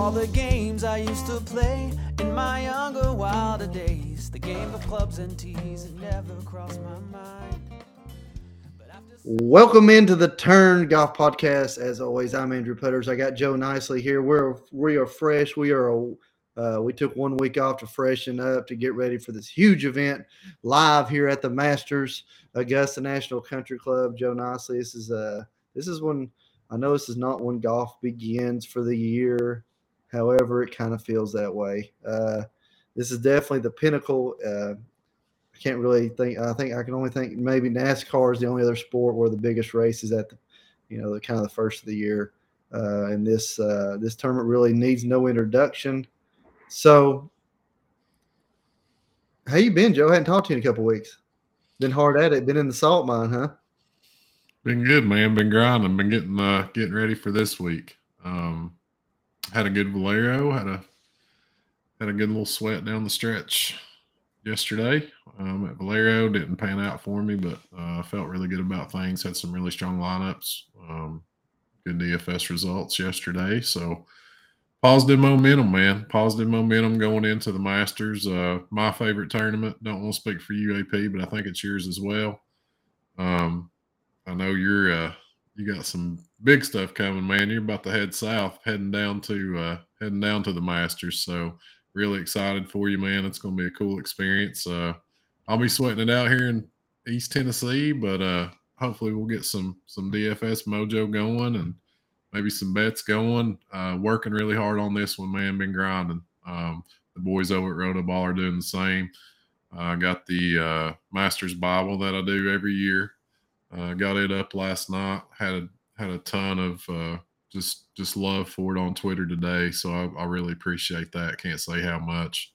all the games I used to play in my younger, wilder days. The game of clubs and tees never crossed my mind. Welcome into the Turn Golf Podcast. As always, I'm Andrew Putters. I got Joe Nicely here. We're we are fresh. We are uh, we took one week off to freshen up to get ready for this huge event live here at the Masters Augusta National Country Club. Joe Nicely. This is uh this is when I know this is not when golf begins for the year. However, it kind of feels that way. Uh, this is definitely the pinnacle. Uh, I can't really think. I think I can only think maybe NASCAR is the only other sport where the biggest race is at the, you know, the kind of the first of the year. Uh, and this uh, this tournament really needs no introduction. So, how you been, Joe? I hadn't talked to you in a couple weeks. Been hard at it. Been in the salt mine, huh? Been good, man. Been grinding. Been getting uh getting ready for this week. Um had a good Valero, had a had a good little sweat down the stretch yesterday. Um at Valero didn't pan out for me, but uh felt really good about things. Had some really strong lineups. Um good DFS results yesterday. So positive momentum, man. Positive momentum going into the Masters. Uh my favorite tournament. Don't want to speak for you, AP, but I think it's yours as well. Um I know you're uh you got some big stuff coming, man. You're about to head south, heading down to uh heading down to the Masters. So really excited for you, man. It's gonna be a cool experience. Uh I'll be sweating it out here in East Tennessee, but uh hopefully we'll get some some DFS mojo going and maybe some bets going. Uh working really hard on this one, man. Been grinding. Um the boys over at Roto Ball are doing the same. I uh, got the uh, Masters Bible that I do every year. Uh, got it up last night. Had a had a ton of uh, just just love for it on Twitter today. So I, I really appreciate that. Can't say how much.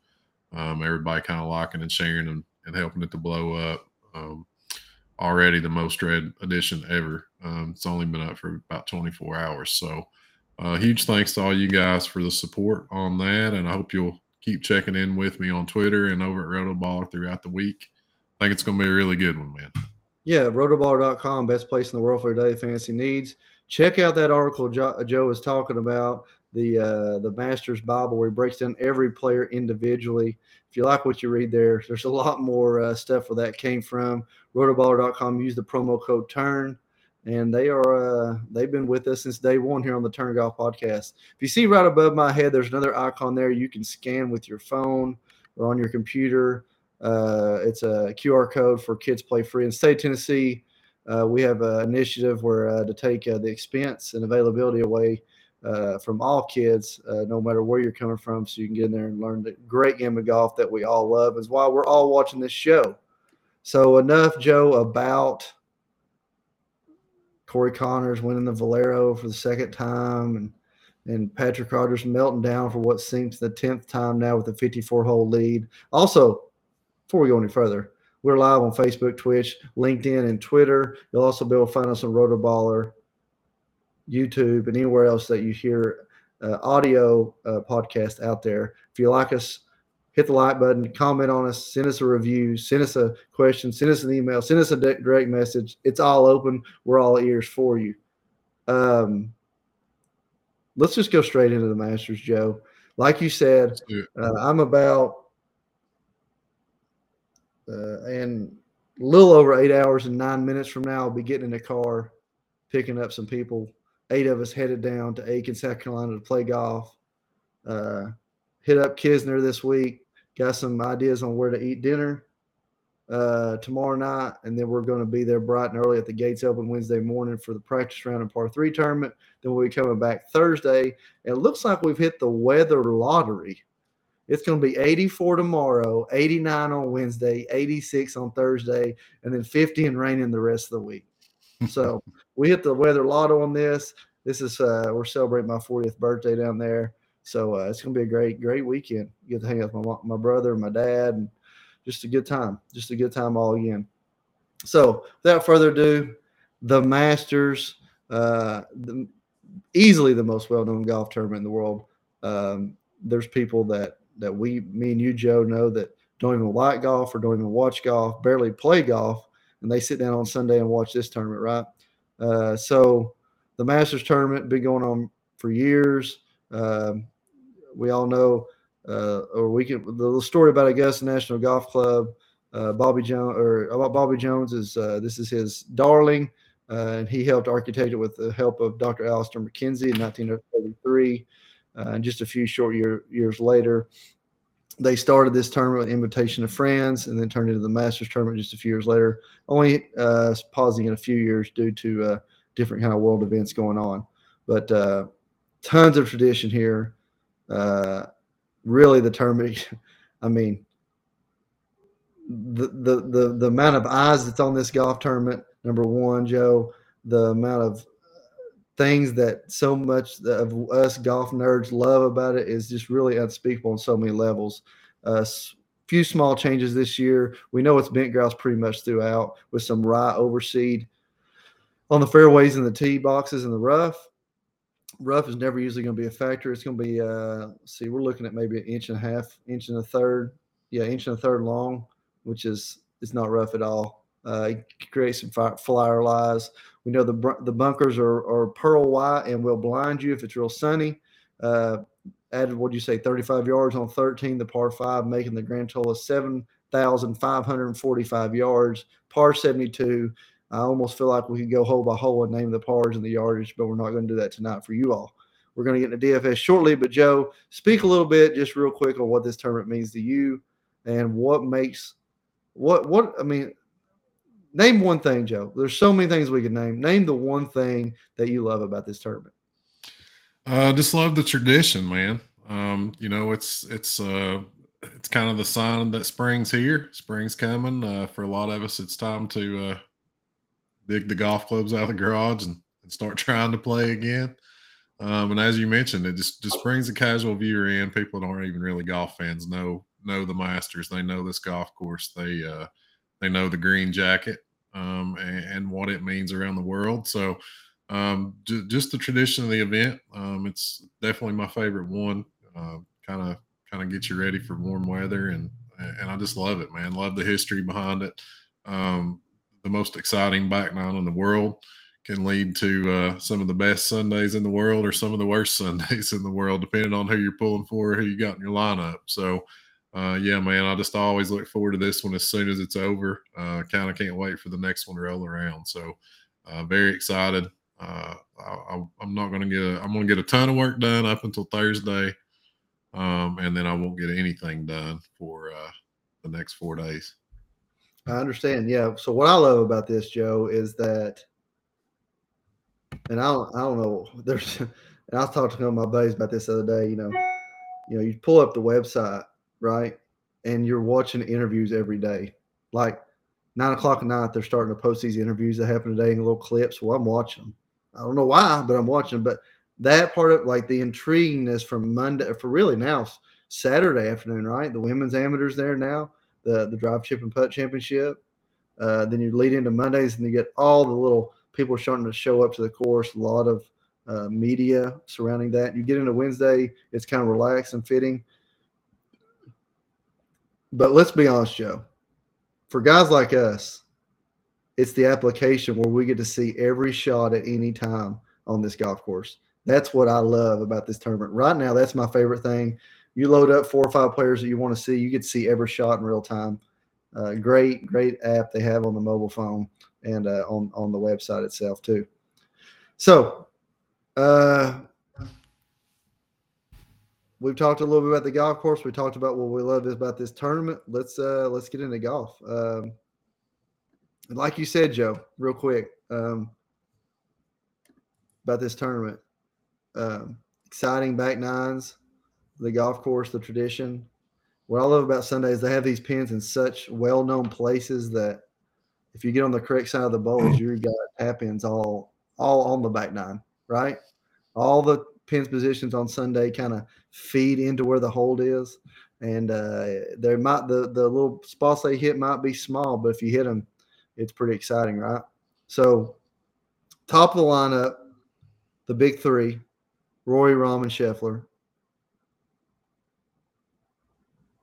Um, everybody kind of liking and sharing and, and helping it to blow up. Um, already the most read edition ever. Um, it's only been up for about 24 hours. So uh, huge thanks to all you guys for the support on that. And I hope you'll keep checking in with me on Twitter and over at Rotoballer throughout the week. I think it's going to be a really good one, man. Yeah, rotoballer.com, best place in the world for daily fantasy needs. Check out that article Joe, Joe is talking about the uh, the Masters Bible, where he breaks down every player individually. If you like what you read there, there's a lot more uh, stuff where that came from. Rotoballer.com. Use the promo code Turn, and they are uh, they've been with us since day one here on the Turn Golf Podcast. If you see right above my head, there's another icon there you can scan with your phone or on your computer. Uh, it's a QR code for kids play free in state of Tennessee. Uh, we have an initiative where uh, to take uh, the expense and availability away uh, from all kids, uh, no matter where you're coming from, so you can get in there and learn the great game of golf that we all love. Is why we're all watching this show. So enough, Joe, about Corey Conners winning the Valero for the second time and and Patrick Rodgers melting down for what seems the tenth time now with a 54 hole lead. Also, before we go any further, we're live on Facebook, Twitch, LinkedIn, and Twitter. You'll also be able to find us on Rotoballer, YouTube, and anywhere else that you hear uh, audio uh, podcast out there. If you like us, hit the like button, comment on us, send us a review, send us a question, send us an email, send us a direct message. It's all open. We're all ears for you. Um, let's just go straight into the Masters, Joe. Like you said, uh, I'm about uh, and a little over eight hours and nine minutes from now, I'll be getting in the car, picking up some people. Eight of us headed down to Aiken, South Carolina to play golf. Uh, hit up Kisner this week. Got some ideas on where to eat dinner uh, tomorrow night, and then we're going to be there bright and early at the gates open Wednesday morning for the practice round and par three tournament. Then we'll be coming back Thursday. It looks like we've hit the weather lottery. It's going to be 84 tomorrow, 89 on Wednesday, 86 on Thursday, and then 50 and raining the rest of the week. so we hit the weather lotto on this. This is uh, we're celebrating my 40th birthday down there. So uh, it's going to be a great, great weekend. Get to hang out with my, my brother and my dad, and just a good time. Just a good time all again. So without further ado, the Masters, uh, the, easily the most well-known golf tournament in the world. Um, there's people that that we, me and you, Joe, know that don't even like golf or don't even watch golf, barely play golf, and they sit down on Sunday and watch this tournament, right? Uh, so the Masters tournament been going on for years. Um, we all know, uh, or we can the little story about Augusta National Golf Club. Uh, Bobby Jones, or about Bobby Jones, is uh, this is his darling, uh, and he helped architect it with the help of Dr. Alister MacKenzie in 1933. Uh, just a few short year, years later, they started this tournament with invitation of friends and then turned into the Masters tournament just a few years later, only uh, pausing in a few years due to uh, different kind of world events going on. But uh, tons of tradition here. Uh, really, the tournament. I mean, the, the the the amount of eyes that's on this golf tournament. Number one, Joe. The amount of things that so much of us golf nerds love about it is just really unspeakable on so many levels. Uh, few small changes this year. We know it's bent grass pretty much throughout with some rye overseed on the fairways and the tee boxes and the rough. Rough is never usually going to be a factor. It's going to be, uh, see, we're looking at maybe an inch and a half, inch and a third. Yeah, inch and a third long, which is it's not rough at all. Uh, create some flyer lies. We know the the bunkers are, are pearl white and will blind you if it's real sunny. Uh, added, what do you say, 35 yards on 13, the par five, making the grand total of 7,545 yards, par 72. I almost feel like we could go hole by hole and name the pars and the yardage, but we're not going to do that tonight for you all. We're going to get into DFS shortly, but Joe, speak a little bit, just real quick, on what this tournament means to you and what makes what what I mean name one thing, Joe. There's so many things we could name. Name the one thing that you love about this tournament. I uh, just love the tradition, man. Um, you know, it's it's uh it's kind of the sign that spring's here. Spring's coming. Uh, for a lot of us, it's time to uh, dig the golf clubs out of the garage and, and start trying to play again. Um, and as you mentioned, it just just brings a casual viewer in. People that aren't even really golf fans know know the Masters. They know this golf course. They uh, they know the green jacket um, and, and, what it means around the world. So, um, j- just the tradition of the event. Um, it's definitely my favorite one. Kind of, kind of get you ready for warm weather, and and I just love it, man. Love the history behind it. Um, the most exciting back nine in the world can lead to uh, some of the best Sundays in the world or some of the worst Sundays in the world, depending on who you're pulling for, who you got in your lineup. So, uh, yeah, man, I just always look forward to this one as soon as it's over. Uh, kind of can't wait for the next one to roll around. So, uh, very excited. Uh, I, am not going to get. A, I'm going to get a ton of work done up until Thursday, um, and then I won't get anything done for uh, the next four days. I understand. Yeah. So what I love about this, Joe, is that, and I don't, I don't know. There's, and I was talking to my buddies about this the other day. You know, you know, you pull up the website right? And you're watching interviews every day. Like nine o'clock at night, they're starting to post these interviews that happen today in little clips. Well, I'm watching them. I don't know why, but I'm watching. But that part of like the intriguingness from Monday for really now Saturday afternoon, right? The women's amateurs there now, the the drive chip and putt championship. Uh, then you lead into Mondays and you get all the little people starting to show up to the course. A lot of uh, media surrounding that. You get into Wednesday, it's kind of relaxed and fitting. But let's be honest, Joe. For guys like us, it's the application where we get to see every shot at any time on this golf course. That's what I love about this tournament. Right now, that's my favorite thing. You load up four or five players that you want to see, you get to see every shot in real time. Uh, great, great app they have on the mobile phone and uh, on on the website itself too. So, uh, we've talked a little bit about the golf course. We talked about what we love about this tournament. Let's uh let's get into golf. Um, like you said, Joe, real quick um, about this tournament. Um, exciting back nines, the golf course, the tradition. What I love about Sunday is they have these pins in such well-known places that if you get on the correct side of the bowls, you got tap ins all all on the back nine, right? All the pins positions on Sunday kind of feed into where the hold is. And uh, there might the the little spots they hit might be small, but if you hit them, it's pretty exciting, right? So, top of the lineup, the big three: Rory, Rahm, and Scheffler.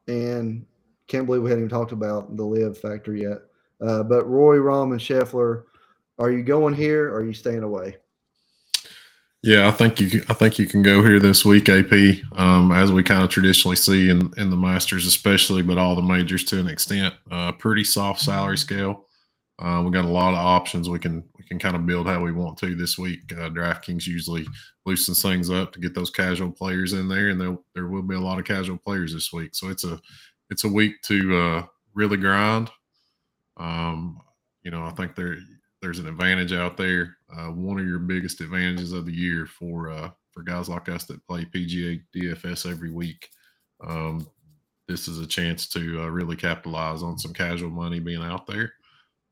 And can't believe we hadn't even talked about the LIV factor yet. Uh, but Rory, Rahm, and Scheffler, are you going here or are you staying away? Yeah, I think you can, I think you can go here this week, AP, um, as we kind of traditionally see in in the Masters, especially, but all the majors to an extent. Uh, pretty soft salary scale. Uh, we got a lot of options. We can we can kind of build how we want to this week. Uh, DraftKings usually loosens things up to get those casual players in there, and there there will be a lot of casual players this week. So it's a it's a week to uh, really grind. Um, you know, I think there there's an advantage out there. Uh, one of your biggest advantages of the year for uh, for guys like us that play PGA DFS every week. Um, this is a chance to uh, really capitalize on some casual money being out there.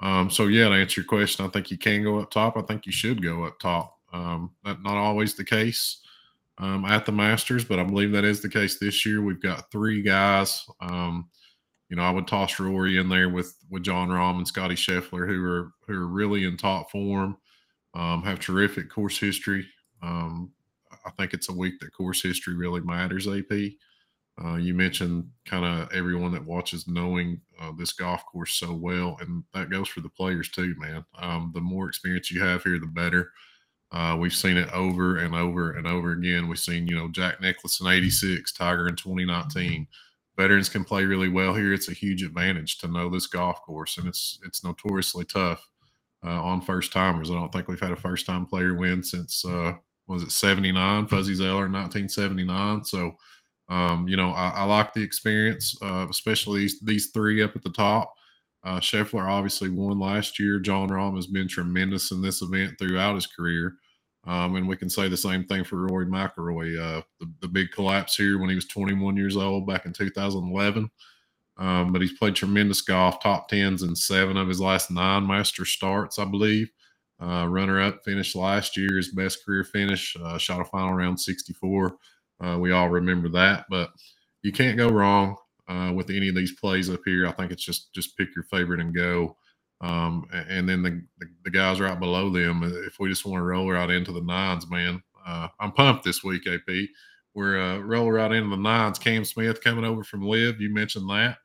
Um, so yeah, to answer your question, I think you can go up top. I think you should go up top. Um, that not always the case um, at the Masters, but I believe that is the case this year. We've got three guys. Um, you know, I would toss Rory in there with with Jon Rahm and Scotty Scheffler, who are who are really in top form, um, have terrific course history. Um, I think it's a week that course history really matters. AP, uh, you mentioned kind of everyone that watches knowing uh, this golf course so well, and that goes for the players too, man. Um, the more experience you have here, the better. Uh, we've seen it over and over and over again. We've seen, you know, Jack Nicklaus in '86, Tiger in 2019 veterans can play really well here. It's a huge advantage to know this golf course, and it's it's notoriously tough uh, on first timers. I don't think we've had a first time player win since uh, was it '79, Fuzzy Zoeller in 1979. So, um, you know, I, I, like the experience, uh, especially these, these three up at the top. Uh, Scheffler obviously won last year. Jon Rahm has been tremendous in this event throughout his career. Um, and we can say the same thing for Rory McIlroy. Uh, the, the big collapse here when he was 21 years old back in 2011. Um, but he's played tremendous golf, top tens in seven of his last nine master starts, I believe. Uh, runner up finished last year, his best career finish, uh, shot a final round 64. Uh, we all remember that, but you can't go wrong uh, with any of these plays up here. I think it's just just pick your favorite and go. Um, and then the, the, the, guys right below them, uh, if we just want to roll right into the nines, man, uh, I'm pumped this week, AP. We're uh, roll right into the nines. Cam Smith coming over from LIV. You mentioned that.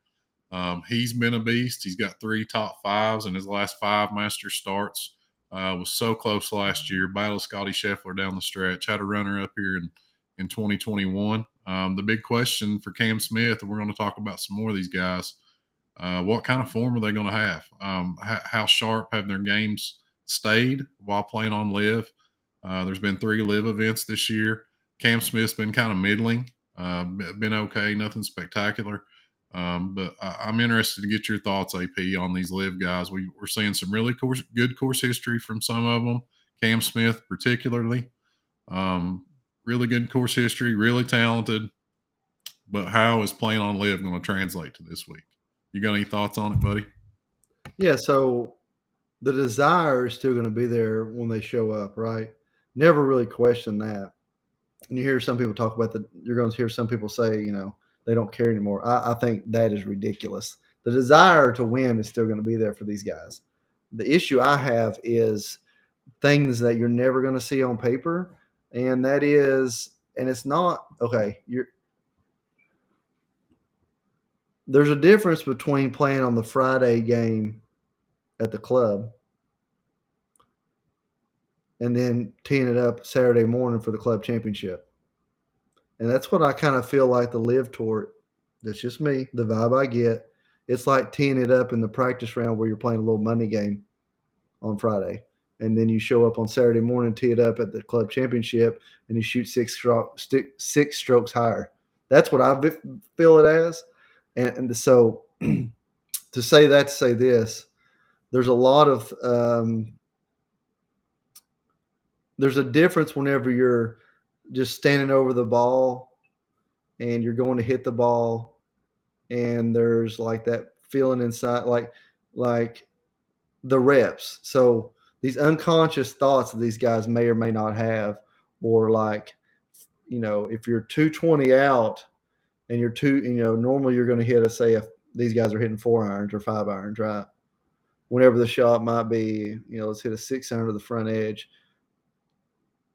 Um, he's been a beast. He's got three top fives in his last five master starts. Uh, was so close last year. Battle Scotty Scheffler down the stretch. Had a runner up here in, in 2021. Um, the big question for Cam Smith, and we're going to talk about some more of these guys – uh, what kind of form are they going to have? Um, how, how, sharp have their games stayed while playing on LIV? Uh, there's been three LIV events this year. Cam Smith's been kind of middling, uh, been okay, nothing spectacular. Um, but I, am interested to get your thoughts, AP, on these LIV guys. We, are seeing some really course, good course history from some of them. Cam Smith, particularly, um, really good course history, really talented. But how is playing on LIV going to translate to this week? You got any thoughts on it, buddy? Yeah, so the desire is still going to be there when they show up, right? Never really question that. And you hear some people talk about that. You're going to hear some people say, you know, they don't care anymore. I, I think that is ridiculous. The desire to win is still going to be there for these guys. The issue I have is things that you're never going to see on paper, and that is, and it's not okay. You're there's a difference between playing on the Friday game at the club and then teeing it up Saturday morning for the club championship. And that's what I kind of feel like the LIV tour. That's just me, the vibe I get. It's like teeing it up in the practice round where you're playing a little money game on Friday. And then you show up on Saturday morning, tee it up at the club championship, and you shoot six, six strokes higher. That's what I feel it as. And, and so to say that, to say this, there's a lot of, um, there's a difference whenever you're just standing over the ball and you're going to hit the ball and there's like that feeling inside like like the reps. So these unconscious thoughts that these guys may or may not have or like you know if you're 220 out and you're two, you know, normally you're going to hit a say if these guys are hitting four irons or five irons, right? Whenever the shot might be, you know, let's hit a six iron to the front edge.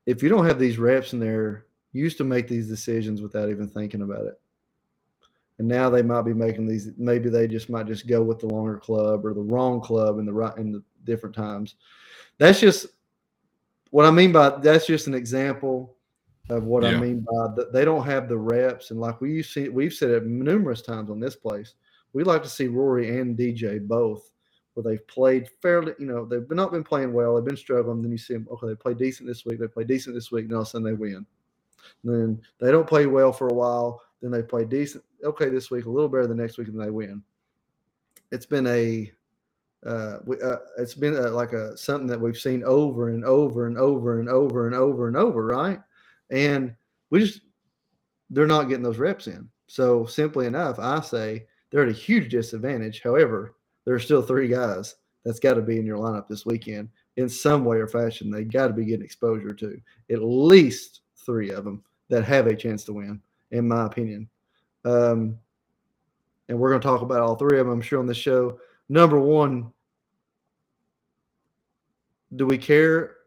If you don't have these reps in there, you used to make these decisions without even thinking about it. And now they might be making these. Maybe they just might just go with the longer club or the wrong club in the right in the different times. That's just what I mean by that's just an example of what I mean by that they don't have the reps. And like we see, we've said it numerous times on this place. We like to see Rory and DJ both, where they've played fairly. You know, they've not been playing well. They've been struggling. Then you see them. Okay, they play decent this week. They play decent this week. And all of a sudden they win. then they don't play well for a while. Then they play decent. Okay, this week a little better than next week, and they win. It's been a uh, we, uh, it's been uh like a something that we've seen over and over and over and over and over and over, right? And we just they're not getting those reps in. So simply enough, I say they're at a huge disadvantage. However, there are still three guys that's got to be in your lineup this weekend in some way or fashion. They got to be getting exposure to at least three of them that have a chance to win, in my opinion. Um, and we're going to talk about all three of them, I'm sure, on the show. Number one, do we care?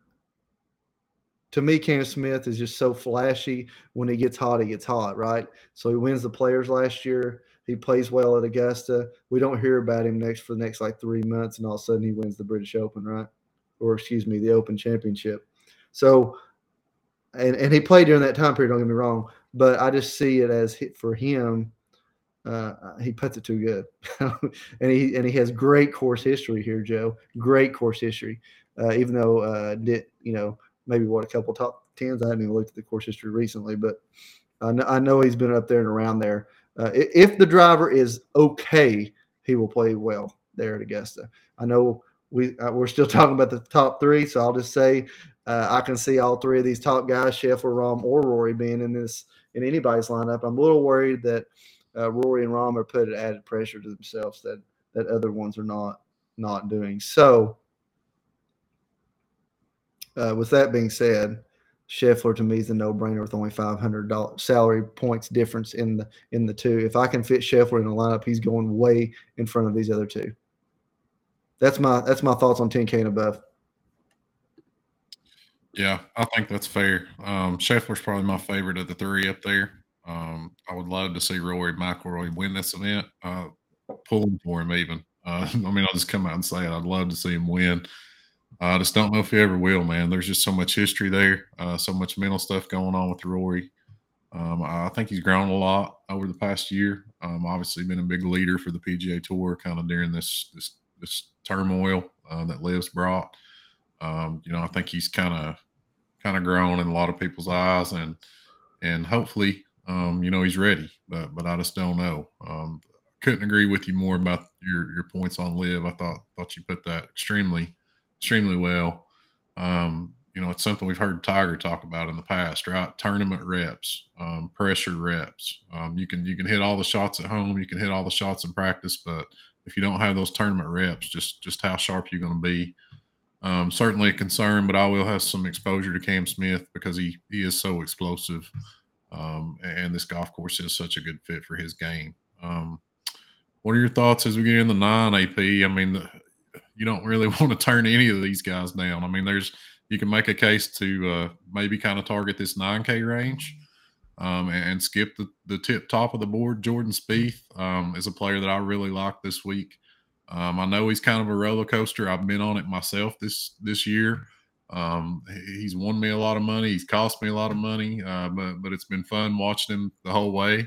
To me, Cam Smith is just so flashy. When he gets hot, he gets hot, right? So he wins the players last year. He plays well at Augusta. We don't hear about him next for the next like three months, and all of a sudden he wins the British Open, right? Or excuse me, the Open Championship. So, and and he played during that time period. Don't get me wrong, but I just see it as for him. Uh, he puts it too good, and he and he has great course history here, Joe. Great course history. Uh, even though uh, did you know maybe what a couple top tens. I haven't even looked at the course history recently, but I know, I know he's been up there and around there. Uh, if the driver is okay, he will play well there at Augusta. I know we uh, we're still talking about the top three, so I'll just say uh, I can see all three of these top guys, Scheffler, Rahm, or Rory, being in this in anybody's lineup. I'm a little worried that uh, Rory and Rahm are putting added pressure to themselves that that other ones are not not doing. So, uh, with that being said, Scheffler to me is a no-brainer with only five hundred dollars salary points difference in the in the two. If I can fit Scheffler in the lineup, he's going way in front of these other two. That's my that's my thoughts on 10K and above. Yeah, I think that's fair. Um, Scheffler's probably my favorite of the three up there. Um, I would love to see Rory McIlroy win this event. Uh, pulling for him even. Uh, I mean, I'll just come out and say it. I'd love to see him win. I just don't know if he ever will, man. There's just so much history there, uh, so much mental stuff going on with Rory. Um, I think he's grown a lot over the past year. Um, obviously, been a big leader for the PGA Tour, kind of during this this this turmoil uh, that LIV's brought. Um, you know, I think he's kind of kind of grown in a lot of people's eyes, and and hopefully, um, you know, he's ready. But but I just don't know. Um, couldn't agree with you more about your your points on Liv. I thought thought you put that extremely extremely well. Um, you know, it's something we've heard Tiger talk about in the past, right? Tournament reps, um, pressure reps. Um, you can you can hit all the shots at home, you can hit all the shots in practice, but if you don't have those tournament reps, just just how sharp you're going to be. Um, certainly a concern, but I will have some exposure to Cam Smith because he he is so explosive, um, and this golf course is such a good fit for his game. Um, what are your thoughts as we get in the nine AP? I mean, the, you don't really want to turn any of these guys down. I mean, there's you can make a case to uh, maybe kind of target this 9K range um, and, and skip the, the tip top of the board. Jordan Spieth um, is a player that I really like this week. Um, I know he's kind of a roller coaster. I've been on it myself this this year. Um, he's won me a lot of money. He's cost me a lot of money, uh, but but it's been fun watching him the whole way.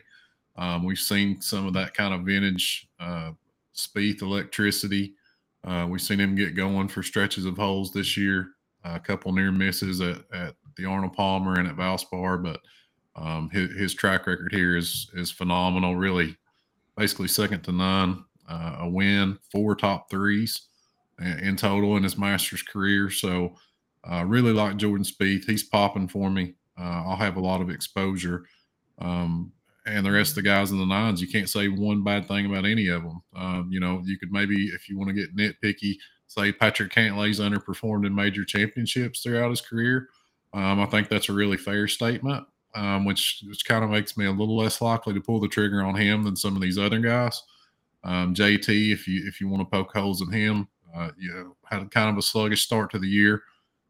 Um, we've seen some of that kind of vintage uh, Spieth electricity. Uh, we've seen him get going for stretches of holes this year. a couple near misses at, at the Arnold Palmer and at Valspar, but um, his, his track record here is is phenomenal. Really, basically second to none. Uh, a win, four top threes in, in total in his Masters career. So, uh, really like Jordan Spieth. He's popping for me. Uh, I'll have a lot of exposure. Um, and the rest of the guys in the nines, you can't say one bad thing about any of them. Um, you know, you could maybe, if you want to get nitpicky, say Patrick Cantlay's underperformed in major championships throughout his career. Um, I think that's a really fair statement, um, which which kind of makes me a little less likely to pull the trigger on him than some of these other guys. Um, JT, if you if you want to poke holes in him, uh, you know, had kind of a sluggish start to the year.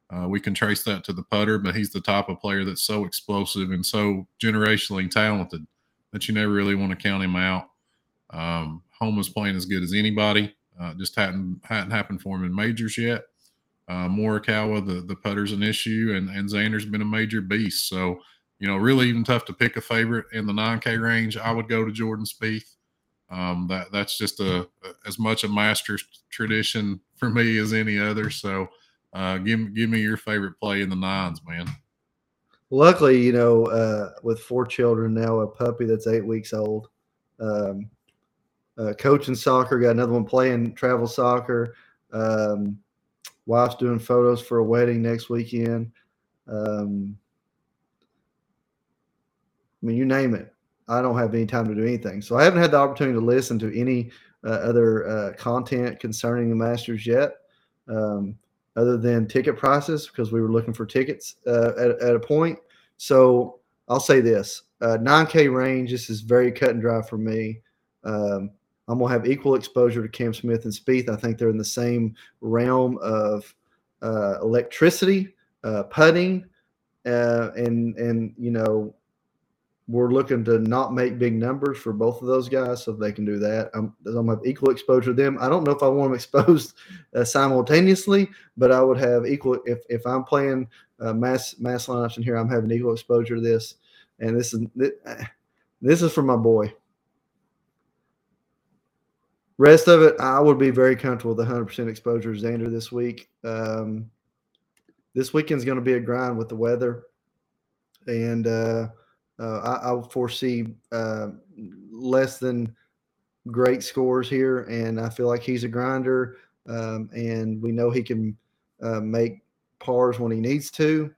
Uh, we can trace that to the putter, but he's the type of player that's so explosive and so generationally talented that you never really want to count him out. Um, Homa is playing as good as anybody. Uh, just hadn't hadn't happened for him in majors yet. uh, Morikawa, the the putter's an issue, and and Xander's been a major beast. So you know, really even tough to pick a favorite in the 9K range. I would go to Jordan Spieth. Um, that that's just a, as much a Masters tradition for me as any other. So, uh, give give me your favorite play in the nines, man. Luckily, you know, uh, with four children now, a puppy that's eight weeks old, um, uh, coaching soccer, got another one playing travel soccer. Um, wife's doing photos for a wedding next weekend. Um, I mean, you name it. I don't have any time to do anything. So I haven't had the opportunity to listen to any uh, other uh, content concerning the Masters yet, um, other than ticket prices, because we were looking for tickets uh, at, at a point. So I'll say this 9K uh, range, this is very cut and dry for me. Um, I'm going to have equal exposure to Cam Smith and Spieth. I think they're in the same realm of uh, electricity, uh, putting, and, and, you know, we're looking to not make big numbers for both of those guys, so they can do that. I'm, I'm gonna have equal exposure to them. I don't know if I want them exposed uh, simultaneously, but I would have equal if if I'm playing uh, mass mass lineups in here. I'm having equal exposure to this, and this is this is for my boy. Rest of it, I would be very comfortable with 100% exposure Xander this week. Um, this weekend's going to be a grind with the weather, and uh, uh, I, I, foresee uh, less than great scores here, and I feel like he's a grinder, um, and we know he can uh, make pars when he needs to.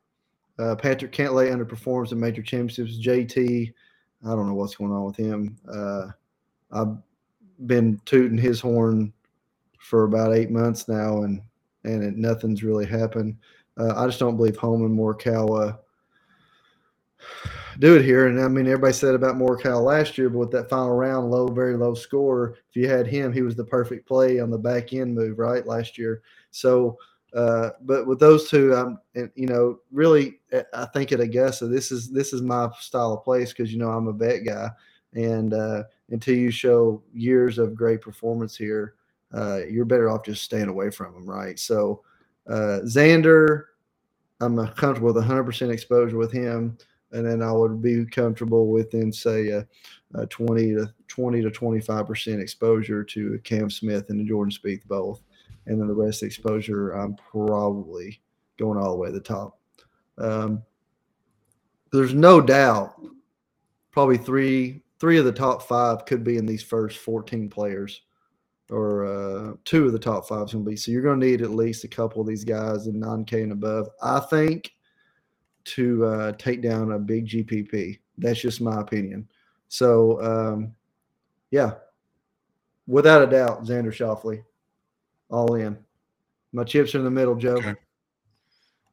Uh, Patrick Cantlay underperforms in major championships. JT, I don't know what's going on with him. Uh, I've been tooting his horn for about eight months now, and and it, nothing's really happened. Uh, I just don't believe Homan Morikawa do it here. And I mean, everybody said about Morikawa last year, but with that final round, low, very low score, if you had him, he was the perfect play on the back end move, right, last year. So, uh, but with those two, I'm, and, you know, really, eh, I think at Augusta, this is this is my style of place because you know I'm a bet guy, and uh, until you show years of great performance here, uh, you're better off just staying away from them, right? So, uh, Xander, I'm comfortable with 100% exposure with him and then I would be comfortable within say a, a 20 to 20 to 25 percent exposure to Cam Smith and Jordan Spieth both, and then the rest exposure I'm probably going all the way to the top. Um, there's no doubt, probably three three of the top five could be in these first 14 players, or uh, two of the top five is going to be. So you're going to need at least a couple of these guys in 9K and above. I think to uh, take down a big GPP. That's just my opinion. So, um, yeah, without a doubt, Xander Schauffele, all in. My chips are in the middle, Joe. Okay.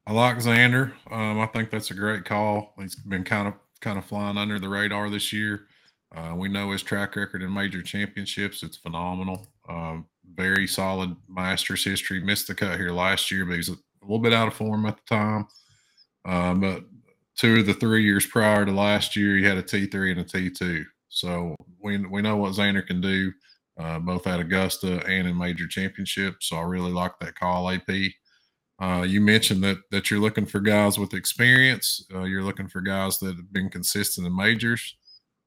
I like Xander. Um, I think that's a great call. He's been kind of kind of flying under the radar this year. Uh, we know his track record in major championships; it's phenomenal. Um, very solid Masters history. Missed the cut here last year, but he's a little bit out of form at the time. Uh, but two of the three years prior to last year, he had a T3 and a T2. So we we know what Xander can do, uh, both at Augusta and in major championships. So I really like that call, AP. Uh, you mentioned that that you're looking for guys with experience. Uh, you're looking for guys that have been consistent in majors.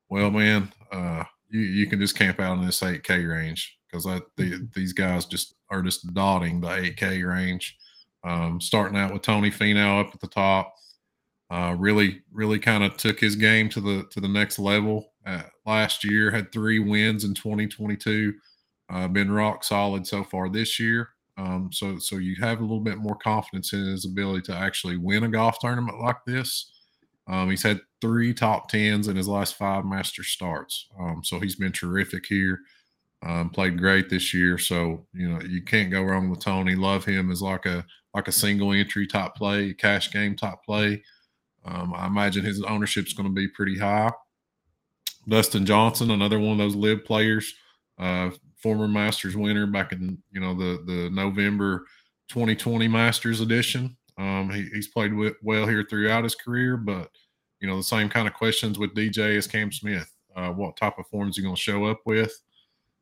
Well, man, uh, you you can just camp out in this 8K range because the, these guys just are just dotting the 8K range. Um, starting out with Tony Finau up at the top, uh, really, really kind of took his game to the to the next level. Uh, last year had three wins in 2022. Uh, been rock solid so far this year. Um, so so you have a little bit more confidence in his ability to actually win a golf tournament like this. Um, he's had three top tens in his last five master starts. Um, so he's been terrific here. Um, played great this year. So you know you can't go wrong with Tony. Love him as like a like a single entry top play, cash game top play. Um, I imagine his ownership is going to be pretty high. Dustin Johnson, another one of those LIV players, uh, former Masters winner back in you know the the November 2020 Masters edition. Um, he, he's played well here throughout his career, but you know the same kind of questions with DJ as Cam Smith. Uh, what type of forms he going to show up with?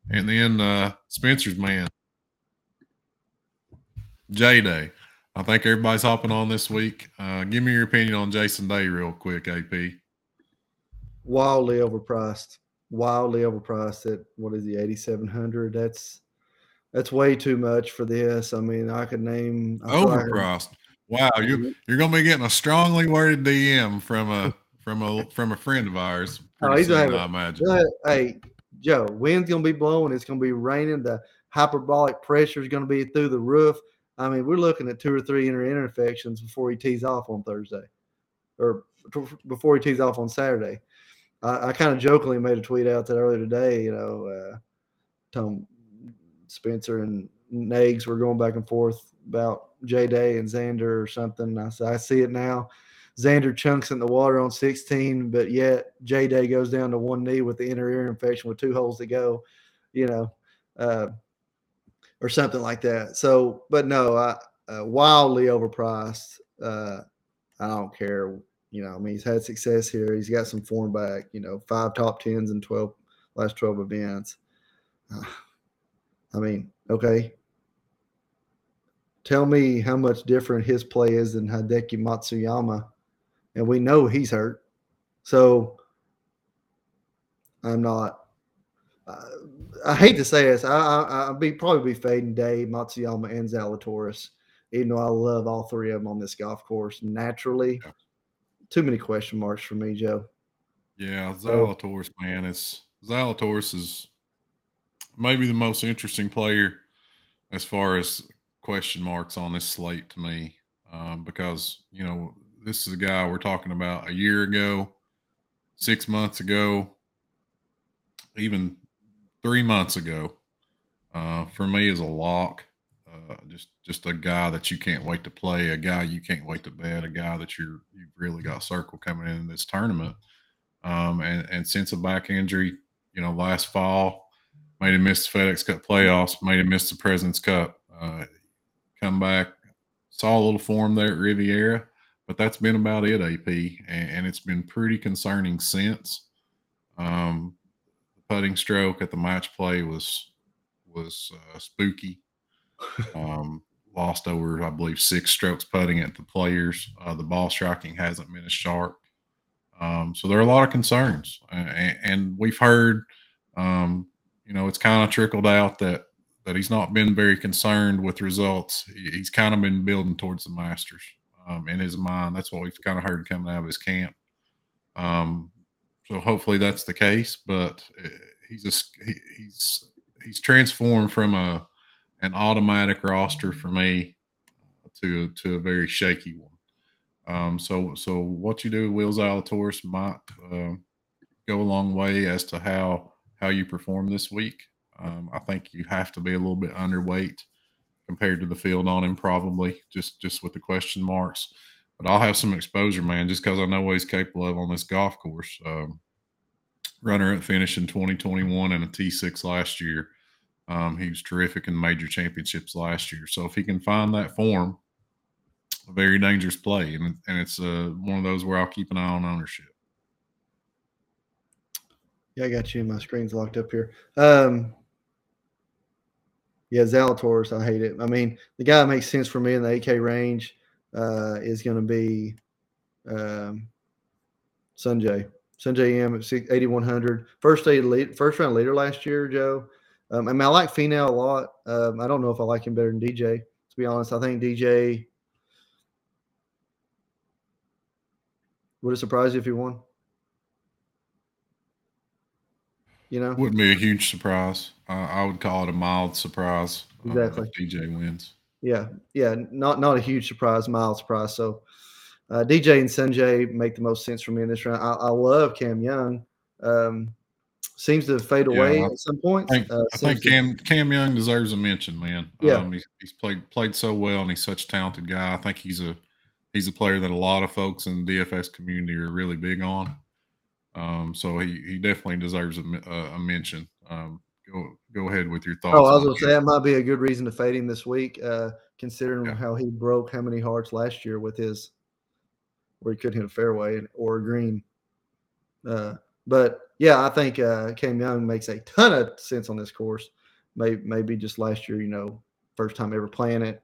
And then uh, Spencer's man, J Day. I think everybody's hopping on this week. Uh, give me your opinion on Jason Day, real quick, AP. Wildly overpriced. Wildly overpriced at what is he, eighty seven hundred? That's that's way too much for this. I mean, I could name I overpriced. Wow, you you're gonna be getting a strongly worded DM from a from a from a friend of ours. Oh, he's soon, I imagine. Hey, Joe, wind's gonna be blowing. It's gonna be raining. The hyperbolic pressure is gonna be through the roof. I mean, we're looking at two or three inner infections before he tees off on Thursday, or before he tees off on Saturday. I, I kind of jokingly made a tweet out that earlier today. You know, uh, Tom Spencer and Nags were going back and forth about J Day and Xander or something. I I see it now. Xander chunks in the water on 16, but yet J Day goes down to one knee with the inner ear infection with two holes to go, you know, uh, or something like that. So, but no, I, uh, wildly overpriced. Uh, I don't care. You know, I mean, he's had success here. He's got some form back, you know, five top tens in 12 last 12 events. I mean, okay, tell me how much different his play is than Hideki Matsuyama. And we know he's hurt. So I'm not. Uh, I hate to say this. I, I, I'll be probably be fading Day, Matsuyama, and Zalatoris, even though I love all three of them on this golf course. Naturally, too many question marks for me, Joe. Yeah, Zalatoris, man, it's Zalatoris is maybe the most interesting player as far as question marks on this slate to me um, because you know this is a guy we're talking about a year ago, six months ago, even three months ago. Uh, for me, is a lock. Uh, just just a guy that you can't wait to play, a guy you can't wait to bet, a guy that you're you've really got circle coming in this tournament. Um, and and since a back injury, you know, last fall, made him miss the FedEx Cup playoffs, made him miss the President's Cup. Uh, come back. Saw a little form there at Riviera, but that's been about it, AP, and, and it's been pretty concerning since. Um, the putting stroke at the match play was was uh, spooky. Um, lost over, I believe, six strokes putting at the players. Uh, the ball striking hasn't been as sharp. Um, so there are a lot of concerns, and, and we've heard, um, you know, it's kind of trickled out that that he's not been very concerned with results. He's kind of been building towards the Masters um, in his mind. That's what we've kind of heard coming out of his camp. Um, so hopefully that's the case. But uh, he's a, he, he's he's transformed from a an automatic roster for me to to a very shaky one. Um, so so what you do, Will Zalatoris, might uh, go a long way as to how how you perform this week. Um, I think you have to be a little bit underweight compared to the field on him, probably just just with the question marks. But I'll have some exposure, man, just because I know what he's capable of on this golf course. Um, runner up finish in 2021 and a T6 last year. Um, he was terrific in major championships last year. So if he can find that form, a very dangerous play, and, and it's uh, one of those where I'll keep an eye on ownership. Yeah, I got you. My screen's locked up here. Um, yeah, Zalatoris, I hate it. I mean, the guy that makes sense for me in the 8K range uh, is going to be um, Sungjae. Sungjae Im at 8100. First, lead, first round leader last year, Joe. Um, I mean, I like Finau a lot. Um, I don't know if I like him better than DJ, to be honest. I think DJ would have surprised you if he won. You know, wouldn't be a huge surprise. Uh, I would call it a mild surprise. Uh, exactly. Uh, DJ wins. Yeah, yeah, not not a huge surprise, mild surprise. So uh, DJ and Sungjae make the most sense for me in this round. I, I love Cam Young. Um, seems to fade away yeah, at some point. I think, uh, I think Cam to, Cam Young deserves a mention, man. Yeah, um, he's, he's, played played so well, and he's such a talented guy. I think he's a he's a player that a lot of folks in the DFS community are really big on. Um, so he he definitely deserves a, a mention. Um, go go ahead with your thoughts. Oh, I was going to say that might be a good reason to fade him this week, uh, considering yeah. how he broke how many hearts last year with his where he couldn't hit a fairway or a green. Uh, but yeah, I think uh, Cam Young makes a ton of sense on this course. Maybe maybe just last year, you know, first time ever playing it.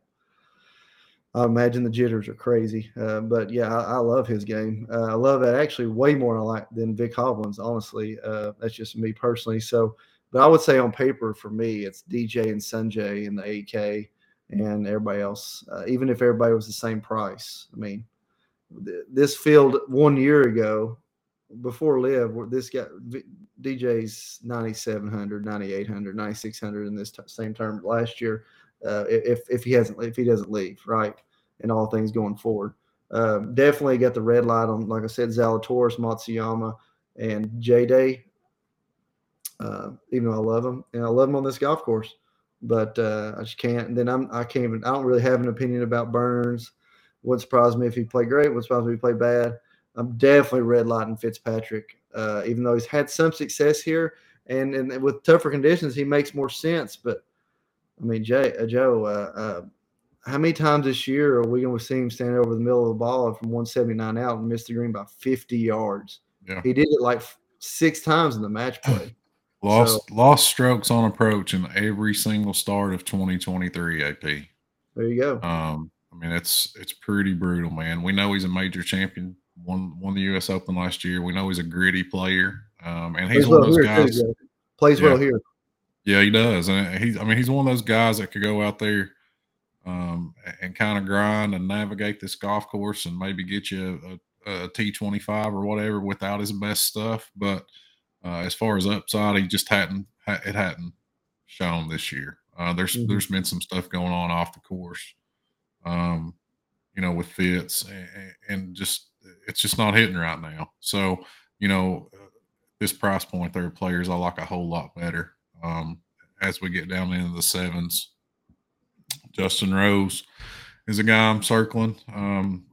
I imagine the jitters are crazy. Uh, but yeah, I, I, love his game. Uh, I love it actually way more I like than Vic Hovland's. Honestly, uh, that's just me personally. So, but I would say on paper for me, it's DJ and Sungjae and the 8K and everybody else. Uh, even if everybody was the same price, I mean, th- this field one year ago, before LIV, this guy DJ's 9700, 9800, 9600 in this t- same term last year. Uh, if if he hasn't if he doesn't leave, right? and all things going forward. Uh, definitely got the red light on, like I said, Zalatoris, Matsuyama, and J Day. Uh, even though I love them and I love them on this golf course, but uh, I just can't. And then I'm I can't even I don't really have an opinion about Burns. Wouldn't surprise me if he played great. Wouldn't surprise me if he played bad. I'm definitely red lighting Fitzpatrick, uh, even though he's had some success here and and with tougher conditions he makes more sense. But I mean, Jay, uh, Joe, uh, uh, how many times this year are we going to see him stand over the middle of the ball from 179 out and miss the green by 50 yards? Yeah. He did it like six times in the match play. lost so, lost strokes on approach in every single start of 2023 AP. There you go. Um, I mean, it's it's pretty brutal, man. We know he's a major champion. Won won the U.S. Open last year. We know he's a gritty player, um, and he's Plays one well of those guys. Too, Plays yeah. well here. Yeah, he does, and he's. I mean, he's one of those guys that could go out there um, and kind of grind and navigate this golf course and maybe get you a a T25 or whatever without his best stuff. But uh, as far as upside, he just hadn't it hadn't shown this year. Uh, there's mm-hmm. there's been some stuff going on off the course, um, you know, with Fitz and, and, just it's just not hitting right now. So you know, this price point, there are players I like a whole lot better um, as we get down into the sevens Justin Rose is a guy I'm circling. Um,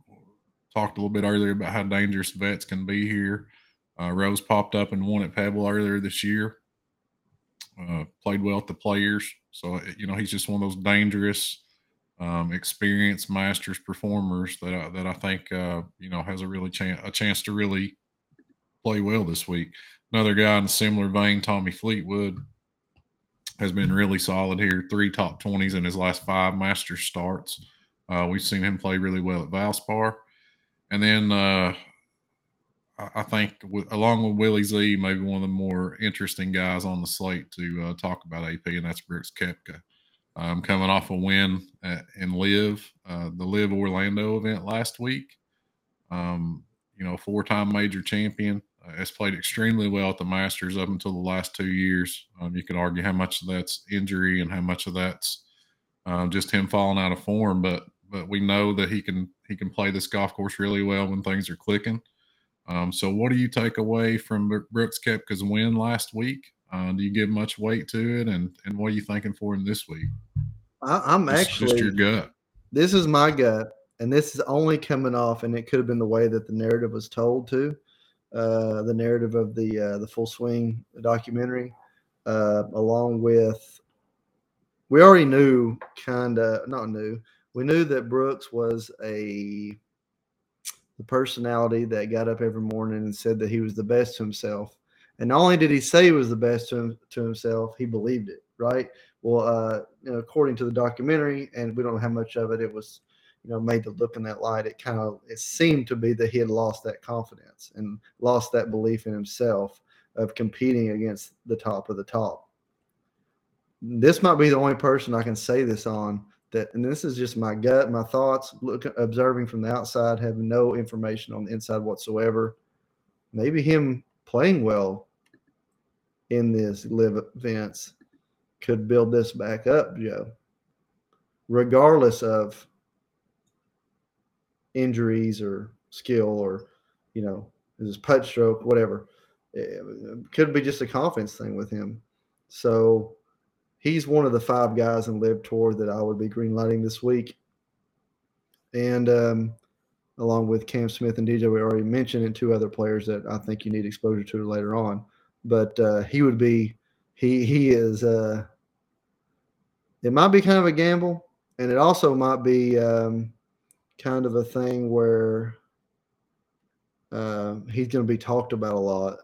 talked a little bit earlier about how dangerous vets can be here. Uh, Rose popped up and won at Pebble earlier this year. Uh, played well at the players, so you know he's just one of those dangerous, um, experienced Masters performers that I, that I think uh, you know has a really chance a chance to really play well this week. Another guy in a similar vein, Tommy Fleetwood, has been really solid here. Three top 20s in his last five Masters starts. Uh, we've seen him play really well at Valspar. And then uh, I think, along with Willie Z, maybe one of the more interesting guys on the slate to uh, talk about AP, and that's Brooks Koepka. Um, coming off a win at, in LIV, uh, the LIV Orlando event last week. Um, you know, four time major champion has played extremely well at the Masters up until the last two years. Um, you could argue how much of that's injury and how much of that's uh, just him falling out of form, but but we know that he can he can play this golf course really well when things are clicking. Um, so, what do you take away from Brooks Koepka's win last week? Uh, do you give much weight to it, and and what are you thinking for him this week? I, am actually just your gut. This is my gut, and this is only coming off, and it could have been the way that the narrative was told to uh, the narrative of the uh, the Full Swing documentary, uh, along with we already knew kind of not knew we knew that Brooks was a the personality that got up every morning and said that he was the best to himself. And not only did he say he was the best to, him, to himself, he believed it, right? Well, uh, you know, according to the documentary, and we don't know how much of it it was you know made to look in that light it kind of it seemed to be that he had lost that confidence and lost that belief in himself of competing against the top of the top. This might be the only person i can say this on that and this is just my gut my thoughts look observing from the outside having no information on the inside whatsoever. Maybe him playing well in this LIV events could build this back up joe. Regardless of injuries or skill or you know his putt stroke, whatever. It could be just a confidence thing with him. So he's one of the five guys in LIV Tour that I would be greenlighting this week. And um, along with Cam Smith and DJ, we already mentioned, and two other players that I think you need exposure to later on. But uh, he would be he he is. Uh, it might be kind of a gamble, and it also might be um, kind of a thing where uh, he's going to be talked about a lot,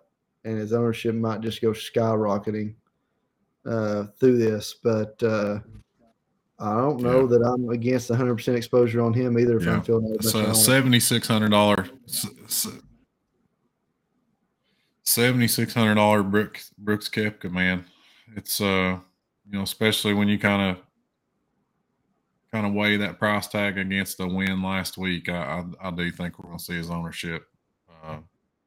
and his ownership might just go skyrocketing uh, through this. But uh, I don't know Yeah. that I'm against 100 percent exposure on him either. If Yeah. I'm feeling It's a it. seventy six hundred dollar seventy six hundred dollar Brooks Brooks Koepka man. It's uh you know especially when you kind of kind of weigh that price tag against the win last week. I I, I do think we're going to see his ownership uh,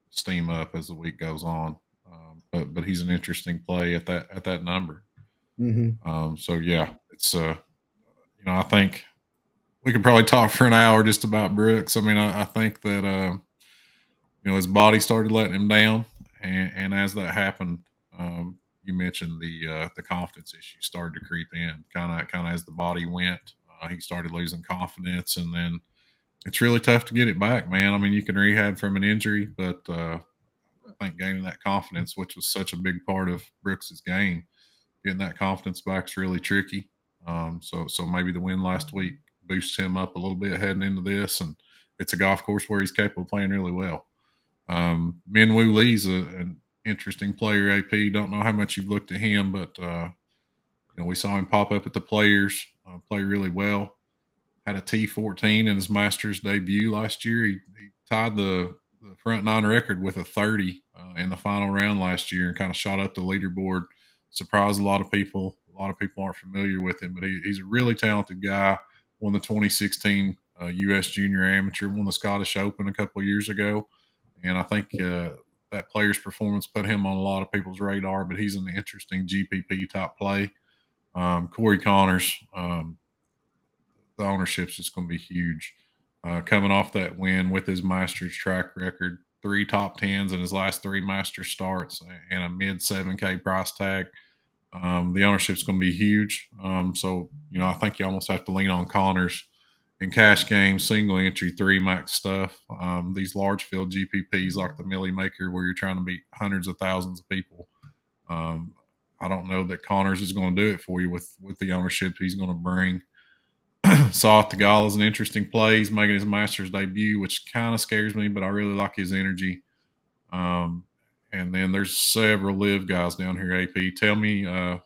steam up as the week goes on. Um, but but he's an interesting play at that at that number. Mhm. Um, so yeah, it's uh, you know, I think we could probably talk for an hour just about Brooks. I mean, I, I think that uh, you know his body started letting him down, and, and as that happened, um, you mentioned the uh, the confidence issues started to creep in. Kind of kind of as the body went, uh, he started losing confidence, and then it's really tough to get it back, man. I mean, you can rehab from an injury, but uh, I think gaining that confidence, which was such a big part of Brooks's game, getting that confidence back is really tricky. Um, so so maybe the win last week boosts him up a little bit heading into this, and it's a golf course where he's capable of playing really well. Um, Minwoo Lee's a, an interesting player. AP don't know how much you've looked at him, but uh, you know we saw him pop up at the Players, uh, play really well. Had a T14 in his Masters debut last year. He, he tied the, the front nine record with a 30 uh, in the final round last year, and kind of shot up the leaderboard. Surprised a lot of people. A lot of people aren't familiar with him, but he, he's a really talented guy. Won the 2016 uh, U.S. Junior Amateur, won the Scottish Open a couple of years ago, and I think uh, that player's performance put him on a lot of people's radar. But he's an interesting GPP type play. Um, Corey Conners, um, the ownership's just going to be huge. Uh, coming off that win with his Masters track record, three top tens in his last three Masters starts, and a mid 7K price tag. Um, the ownership's going to be huge. Um, so, you know, I think you almost have to lean on Conners in cash games, single entry, three max stuff. Um, these large field GPPs like the Millie Maker, where you're trying to beat hundreds of thousands of people. Um, I don't know that Conners is going to do it for you with with the ownership he's going to bring. Sahith Theegala is an interesting play. He's making his Masters debut, which kind of scares me, but I really like his energy. Um, and then there's several LIV guys down here. AP, tell me uh,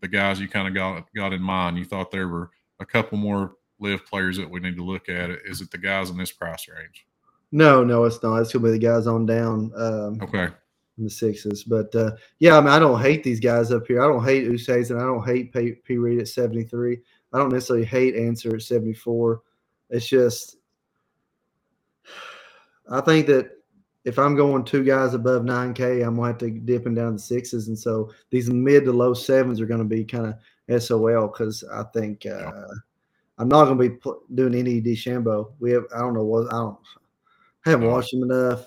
the guys you kind of got got in mind. You thought there were a couple more LIV players that we need to look at. Is it the guys in this price range? No, no, it's not. It's gonna be the guys on down. Um, Okay. In the sixes. But uh, yeah, I mean, I don't hate these guys up here. I don't hate Usays and I don't hate P, P Reed at 73. I don't necessarily hate Ancer at 74. It's just, I think that if I'm going two guys above 9K, I'm going to have to dip them down the sixes. And so these mid to low sevens are going to be kind of SOL because I think uh, I'm not going to be doing any DeChambeau. We have, I don't know what, I don't, I haven't watched him enough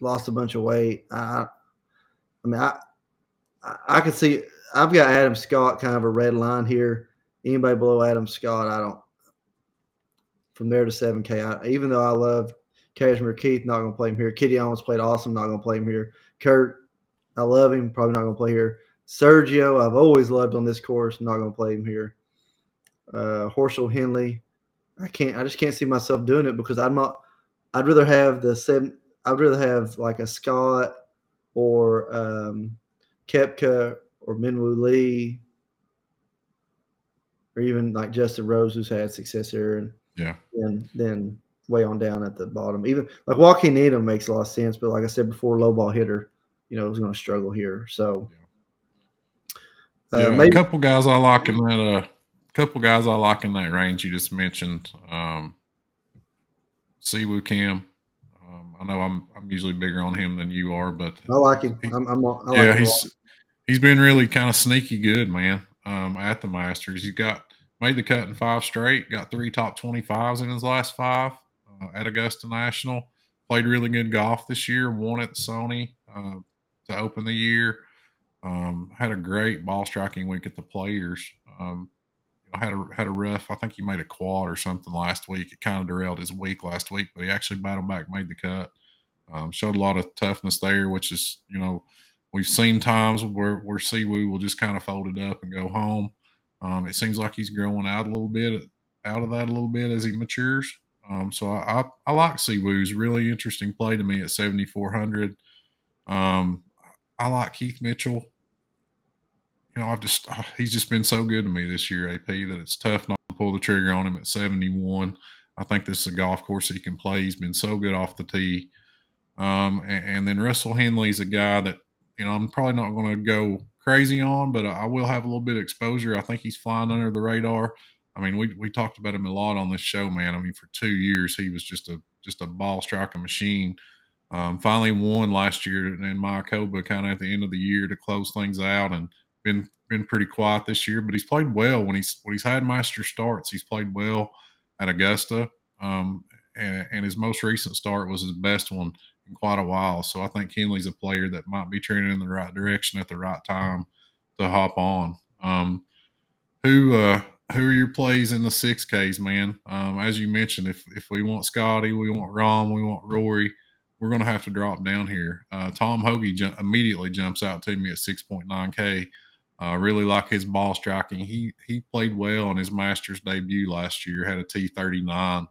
lost a bunch of weight. I, I mean, I, I, could see. I've got Adam Scott kind of a red line here. Anybody below Adam Scott, I don't. From there to seven K, even though I love Cashmere Keith, not going to play him here. Kitty almost played awesome, not going to play him here. Kurt, I love him, probably not going to play here. Sergio, I've always loved on this course, not going to play him here. Uh, Horschel Henley, I can't. I just can't see myself doing it because I'm not. I'd rather have the seven. I'd rather have like a Scott or um, Koepka or Minwoo Lee or even like Justin Rose, who's had success here, and Yeah. and then way on down at the bottom. Even like Joaquin Niemann makes a lot of sense, but like I said before, low ball hitter, you know, is going to struggle here. So uh, yeah, a couple guys I like in that. uh couple guys I like in that range you just mentioned. Um, Siwoo Kim. I know I'm I'm usually bigger on him than you are, but I like him. I'm, I'm, I like yeah, he's he's been really kind of sneaky good, man. Um, at the Masters, he got made the cut in five straight. Got three top twenty fives in his last five uh, at Augusta National. Played really good golf this year. Won at Sony uh, to open the year. Um, had a great ball striking week at the Players. Um, had a had a rough. I think he made a quad or something last week. It kind of derailed his week last week, but he actually battled back, made the cut. Um, showed a lot of toughness there, which is you know we've seen times where where Siwoo will just kind of fold it up and go home. Um, it seems like he's growing out a little bit out of that a little bit as he matures. Um, so I, I, I like Siwoo's really interesting play to me at 7,400. Um, I like Keith Mitchell. You know, I've just uh, he's just been so good to me this year, AP, that it's tough not to pull the trigger on him at 71. I think this is a golf course he can play. He's been so good off the tee. Um, and, and, then Russell Henley's a guy that you know I'm probably not going to go crazy on, but I will have a little bit of exposure. I think he's flying under the radar. I mean, we we talked about him a lot on this show, man. I mean, for two years he was just a just a ball striking machine. Um, finally won last year in Mayakoba, kind of at the end of the year to close things out, and been been pretty quiet this year. But he's played well when he's when he's had master starts. He's played well at Augusta, um, and, and his most recent start was his best one in quite a while. So I think Henley's a player that might be trending in the right direction at the right time to hop on. Um, who uh, who are your plays in the six Ks, man? Um, as you mentioned, if if we want Scotty, we want Rahm, we want Rory, we're going to have to drop down here. Uh, Tom Hoge ju- immediately jumps out to me at 6.9K. Uh, really like his ball striking. He he played well on his Masters debut last year. Had a T39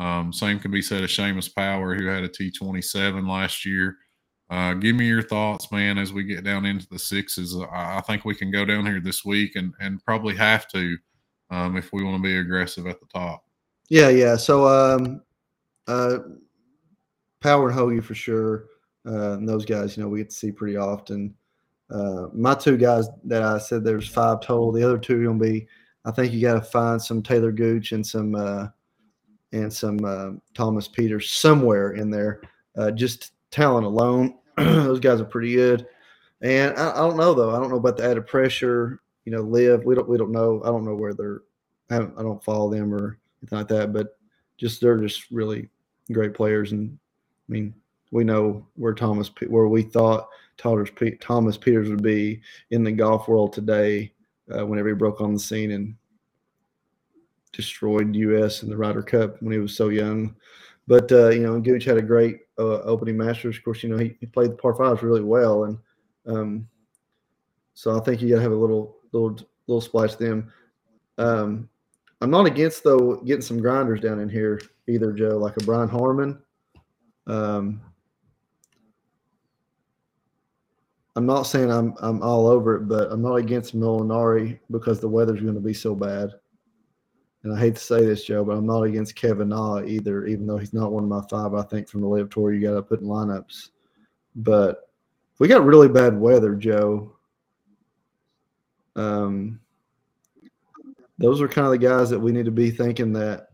um, same can be said of Seamus Power, who had a T27 last year. Uh, give me your thoughts, man, as we get down into the sixes. I, I think we can go down here this week and, and probably have to um, if we want to be aggressive at the top. Yeah, yeah. So, um, uh, Power and Hoge for sure. Uh, and those guys, you know, we get to see pretty often. Uh, my two guys that I said there's five total. The other two are to be, I think you got to find some Taylor Gooch and some uh, and some uh, Thomas Pieters somewhere in there. Uh, just talent alone, those guys are pretty good. And I, I, don't know though. I don't know about the added pressure. You know, LIV. We don't. We don't know. I don't know where they're. I, I don't follow them or anything like that. But just they're just really great players. And I mean, we know where Thomas where we thought Thomas Thomas Pieters would be in the golf world today. Uh, whenever he broke on the scene and destroyed US in the Ryder Cup when he was so young. But uh, you know, Gooch had a great uh, opening Masters. Of course, you know he, he played the par fives really well, and um, so I think you got to have a little little little splash them. Um, I'm not against though getting some grinders down in here either, Joe, like a Brian Harman. Um, I'm not saying I'm I'm all over it, but I'm not against Molinari because the weather's going to be so bad and I hate to say this, Joe, but I'm not against Kevin Na either, even though he's not one of my five. I think from the LIV tour you got to put in lineups. But we got really bad weather, Joe, um, those are kind of the guys that we need to be thinking that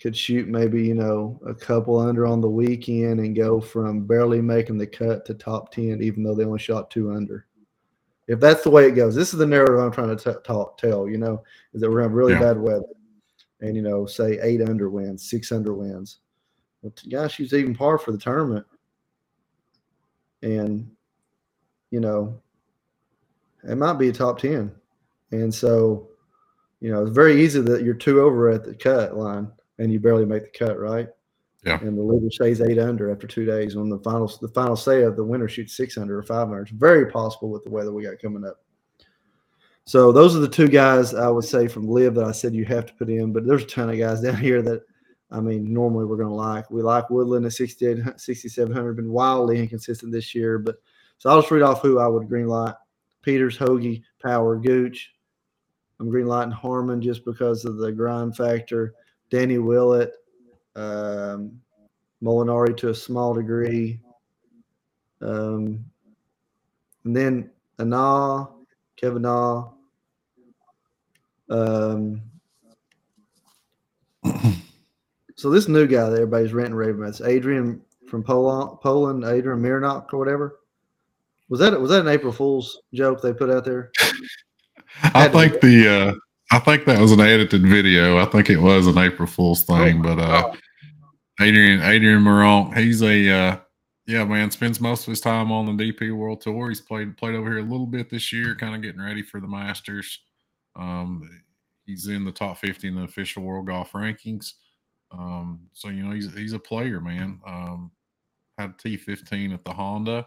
could shoot maybe you know a couple under on the weekend and go from barely making the cut to top ten, even though they only shot two under. If that's the way it goes, this is the narrative I'm trying to t- talk, tell. You know, is that we're gonna have really yeah. bad weather and you know, say eight under wins, six under wins. Well, gosh, she's even par for the tournament. And, you know, it might be a top 10. And so, you know, it's very easy that you're two over at the cut line and you barely make the cut, right? Yeah. And the leader stays eight under after two days when the final the final say of the winner shoots six under or five under. It's very possible with the weather we got coming up. So those are the two guys I would say from LIV that I said you have to put in. But there's a ton of guys down here that I mean normally we're going to like. We like Woodland at 68, 6700, been wildly inconsistent this year. But so I'll just read off who I would green light: Pieters, Hoge, Power, Gooch. I'm green lighting Harman just because of the grind factor. Danny Willett, um, Molinari to a small degree. Um, and then Na, Kevin Na, um, so this new guy that everybody's ranting raving about, it's Adrian from Poland, Poland, Adrian Mironok or whatever. Was that was that an April Fool's joke they put out there? I think the uh, I think that was an edited video. I think it was an April Fool's thing, oh, but uh, Adrian Adrian Meronk, he's a uh, yeah man, spends most of his time on the DP World Tour. He's played played over here a little bit this year, kind of getting ready for the Masters. Um, he's in the top 50 in the official world golf rankings. Um, so you know he's he's a player, man. Um, had a T15 at the Honda.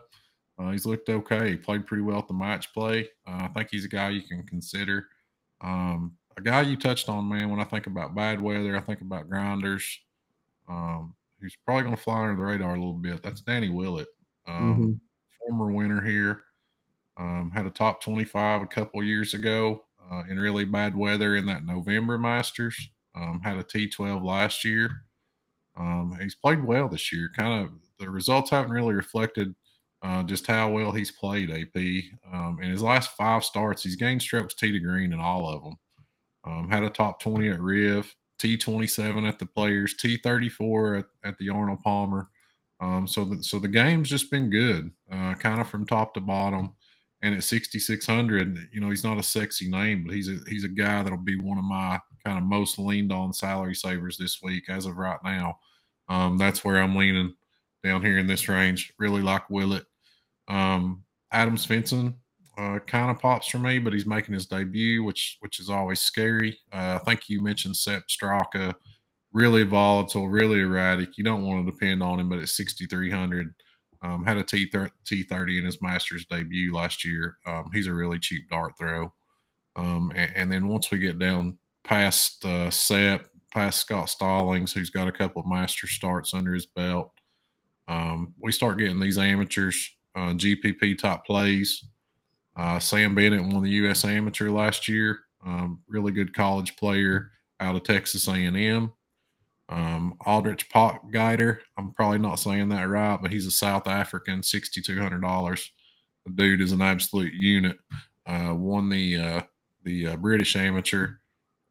Uh, he's looked okay. He played pretty well at the match play. Uh, I think he's a guy you can consider. Um, a guy you touched on, man. When I think about bad weather, I think about grinders. Um, he's probably going to fly under the radar a little bit. That's Danny Willett, um, mm-hmm. former winner here. Um, had a top 25 a couple years ago uh, in really bad weather in that November Masters. Um, had a T12 last year. Um, he's played well this year. Kind of the results haven't really reflected uh, just how well he's played. AP um, in his last five starts, he's gained strokes T to green in all of them. Um, had a top 20 at Riv, T27 at the Players, T34 at, at the Arnold Palmer. Um, so the, so the game's just been good, uh, kind of from top to bottom. And at 6600, you know, he's not a sexy name, but he's a he's a guy that'll be one of my kind of most leaned on salary savers this week as of right now. Um, that's where I'm leaning down here in this range. Really like Willett. Um, Adam Svensson uh, kind of pops for me, but he's making his debut, which which is always scary. Uh, I think you mentioned Sepp Straka, really volatile, really erratic. You don't want to depend on him, but at 6,300, um, had a T T30 in his Masters debut last year. Um, he's a really cheap dart throw. Um, and, and, then once we get down past uh, Sepp, past Scott Stallings, who's got a couple of Master starts under his belt, um, we start getting these amateurs, uh, GPP top plays. Uh, Sam Bennett won the U.S. Amateur last year. Um, really good college player out of Texas A&M. Um, Aldrich Potgieter, I'm probably not saying that right, but he's a South African, $6,200. The dude is an absolute unit. Uh, won the uh, the uh, British Amateur,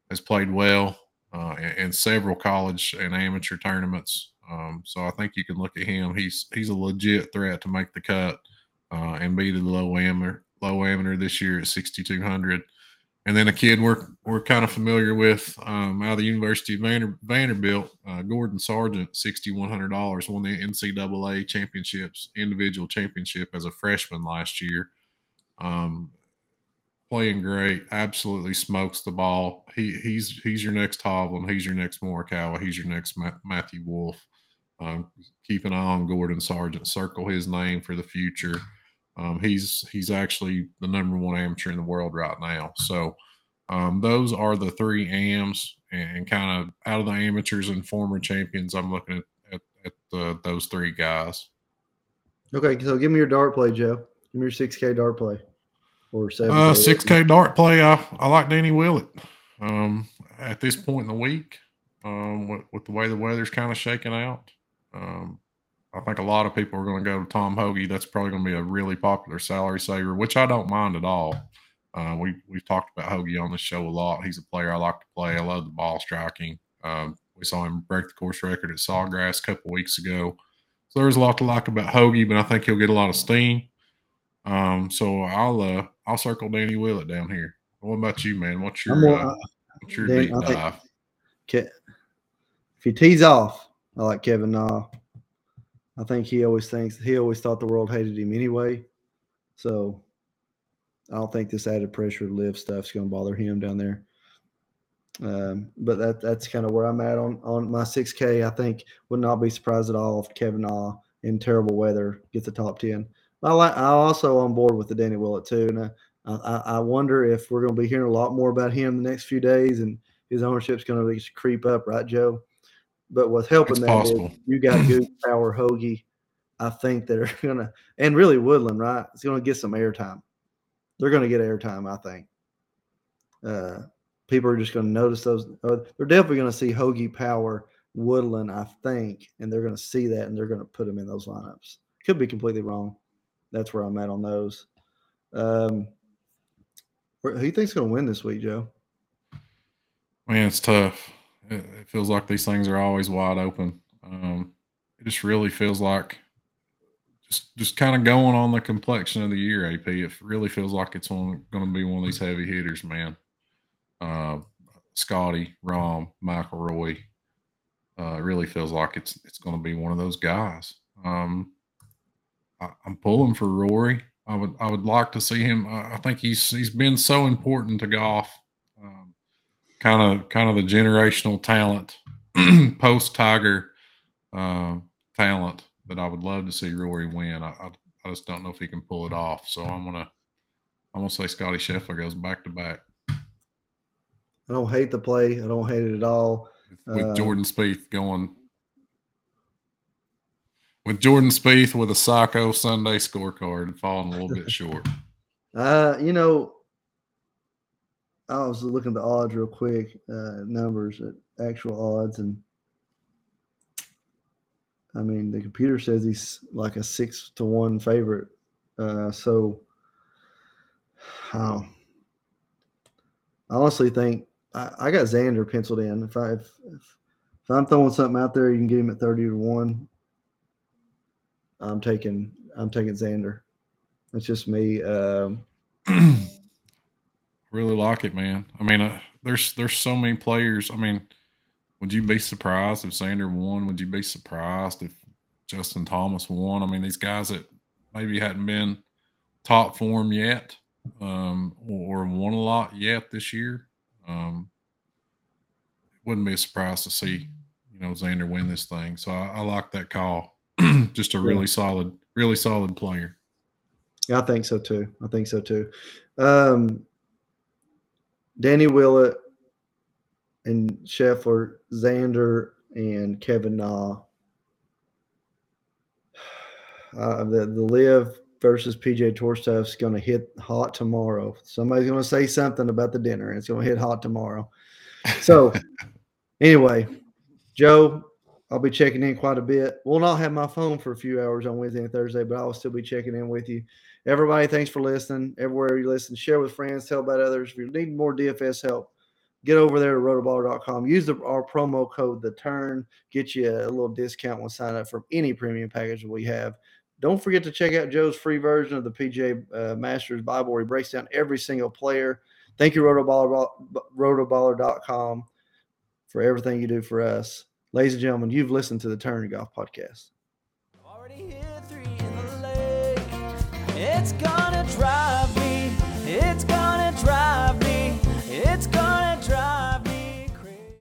has played well uh, in, in, several college and amateur tournaments. Um, so I think you can look at him. He's he's a legit threat to make the cut uh, and be the low amateur low amateur this year at 6,200. And then a kid we're we're kind of familiar with um, out of the University of Vander, Vanderbilt, uh, Gordon Sargent, sixty one hundred dollars, won the NCAA championships, individual championship as a freshman last year. Um, playing great, absolutely smokes the ball. He he's he's your next Hovland, he's your next Morikawa, he's your next Ma- Matthew Wolff. Um, keep an eye on Gordon Sargent. Circle his name for the future. Um, he's he's actually the number one amateur in the world right now. So um, those are the three AMs, and, kind of out of the amateurs and former champions, I'm looking at at, at the, those three guys. Okay, so give me your dart play, Joe. Give me your six K dart play, or seven. Uh, six K dart play. I I like Danny Willett. Um, at this point in the week, um, with, with the way the weather's kind of shaking out, um, I think a lot of people are going to go to Tom Hoge. That's probably going to be a really popular salary saver, which I don't mind at all. Uh, we we've talked about Hoge on the show a lot. He's a player I like to play. I love the ball striking. Um, we saw him break the course record at Sawgrass a couple weeks ago. So there's a lot to like about Hoge, but I think he'll get a lot of steam. Um, so I'll uh, I'll circle Danny Willett down here. What about you, man? What's your uh, what's your Dan, deep dive? Think, if he tees off, I like Kevin Na. I think he always thinks he always thought the world hated him anyway. So I don't think this added pressure LIV stuff's going to bother him down there. Um, but that that's kind of where I'm at on on my 6K. I think would not be surprised at all if Kevin Na in terrible weather gets the top 10. I like I also on board with the Danny Willett too, and I, I, I wonder if we're going to be hearing a lot more about him the next few days, and his ownership's going to creep up, right, Joe? But what's helping it's that you got good Power Hoge. I think that are gonna and really Woodland, right? It's gonna get some airtime. They're gonna get airtime, I think. Uh, people are just gonna notice those. Uh, they're definitely gonna see Hoge Power Woodland, I think, and they're gonna see that and they're gonna put them in those lineups. Could be completely wrong. That's where I'm at on those. Um, who do you think's gonna win this week, Joe? Man, it's tough it, it feels like these things are always wide open. Um, it just really feels like just just kind of going on the complexion of the year. AP, it really feels like it's going to be one of these heavy hitters, man. Uh, Scotty, Rahm, McIlroy. Uh, it really feels like it's it's going to be one of those guys. Um, I, am pulling for Rory. I would I would like to see him. I think he's he's been so important to golf. Kind of kind of the generational talent, post Tiger uh, talent that I would love to see Rory win. I, I, I just don't know if he can pull it off. So I'm gonna I'm gonna say Scotty Scheffler goes back to back. I don't hate the play. I don't hate it at all. With uh, Jordan Spieth going with Jordan Spieth with a psycho Sunday scorecard and falling a little bit short. Uh, you know, I was looking at the odds real quick, uh, numbers at actual odds, and I mean the computer says he's like a six to one favorite. Uh, so, I honestly think I, I, got Xander penciled in. If I if, if, if I'm throwing something out there, you can get him at thirty to one. I'm taking I'm taking Xander. That's just me. Um, really like it, man. I mean, uh, there's there's so many players. I mean, would you be surprised if Xander won? Would you be surprised if Justin Thomas won? I mean, these guys that maybe hadn't been top form yet, um, or, or won a lot yet this year. Um, wouldn't be a surprise to see, you know, Xander win this thing. So I, I like that call. Just a really yeah. solid, really solid player. Yeah, I think so too. I think so too. Um, Danny Willett and Scheffler, Xander, and Kevin Na. Uh, the the LIV versus PGA Tour stuff is going to hit hot tomorrow. Somebody's going to say something about the dinner, and it's going to hit hot tomorrow. So, anyway, Joe, I'll be checking in quite a bit. We'll not have my phone for a few hours on Wednesday and Thursday, but I will still be checking in with you. Everybody, thanks for listening. Everywhere you listen, share with friends, tell about others. If you need more DFS help, get over there to rotoballer.com. Use the, our promo code the turn, get you a little discount when sign up for any premium package that we have. Don't forget to check out Joe's free version of the PGA uh, Masters Bible where he breaks down every single player. Thank you, rotoballer, rotoballer.com, for everything you do for us. Ladies and gentlemen, you've listened to the Turn Golf Podcast. It's gonna drive me, it's gonna drive me, it's gonna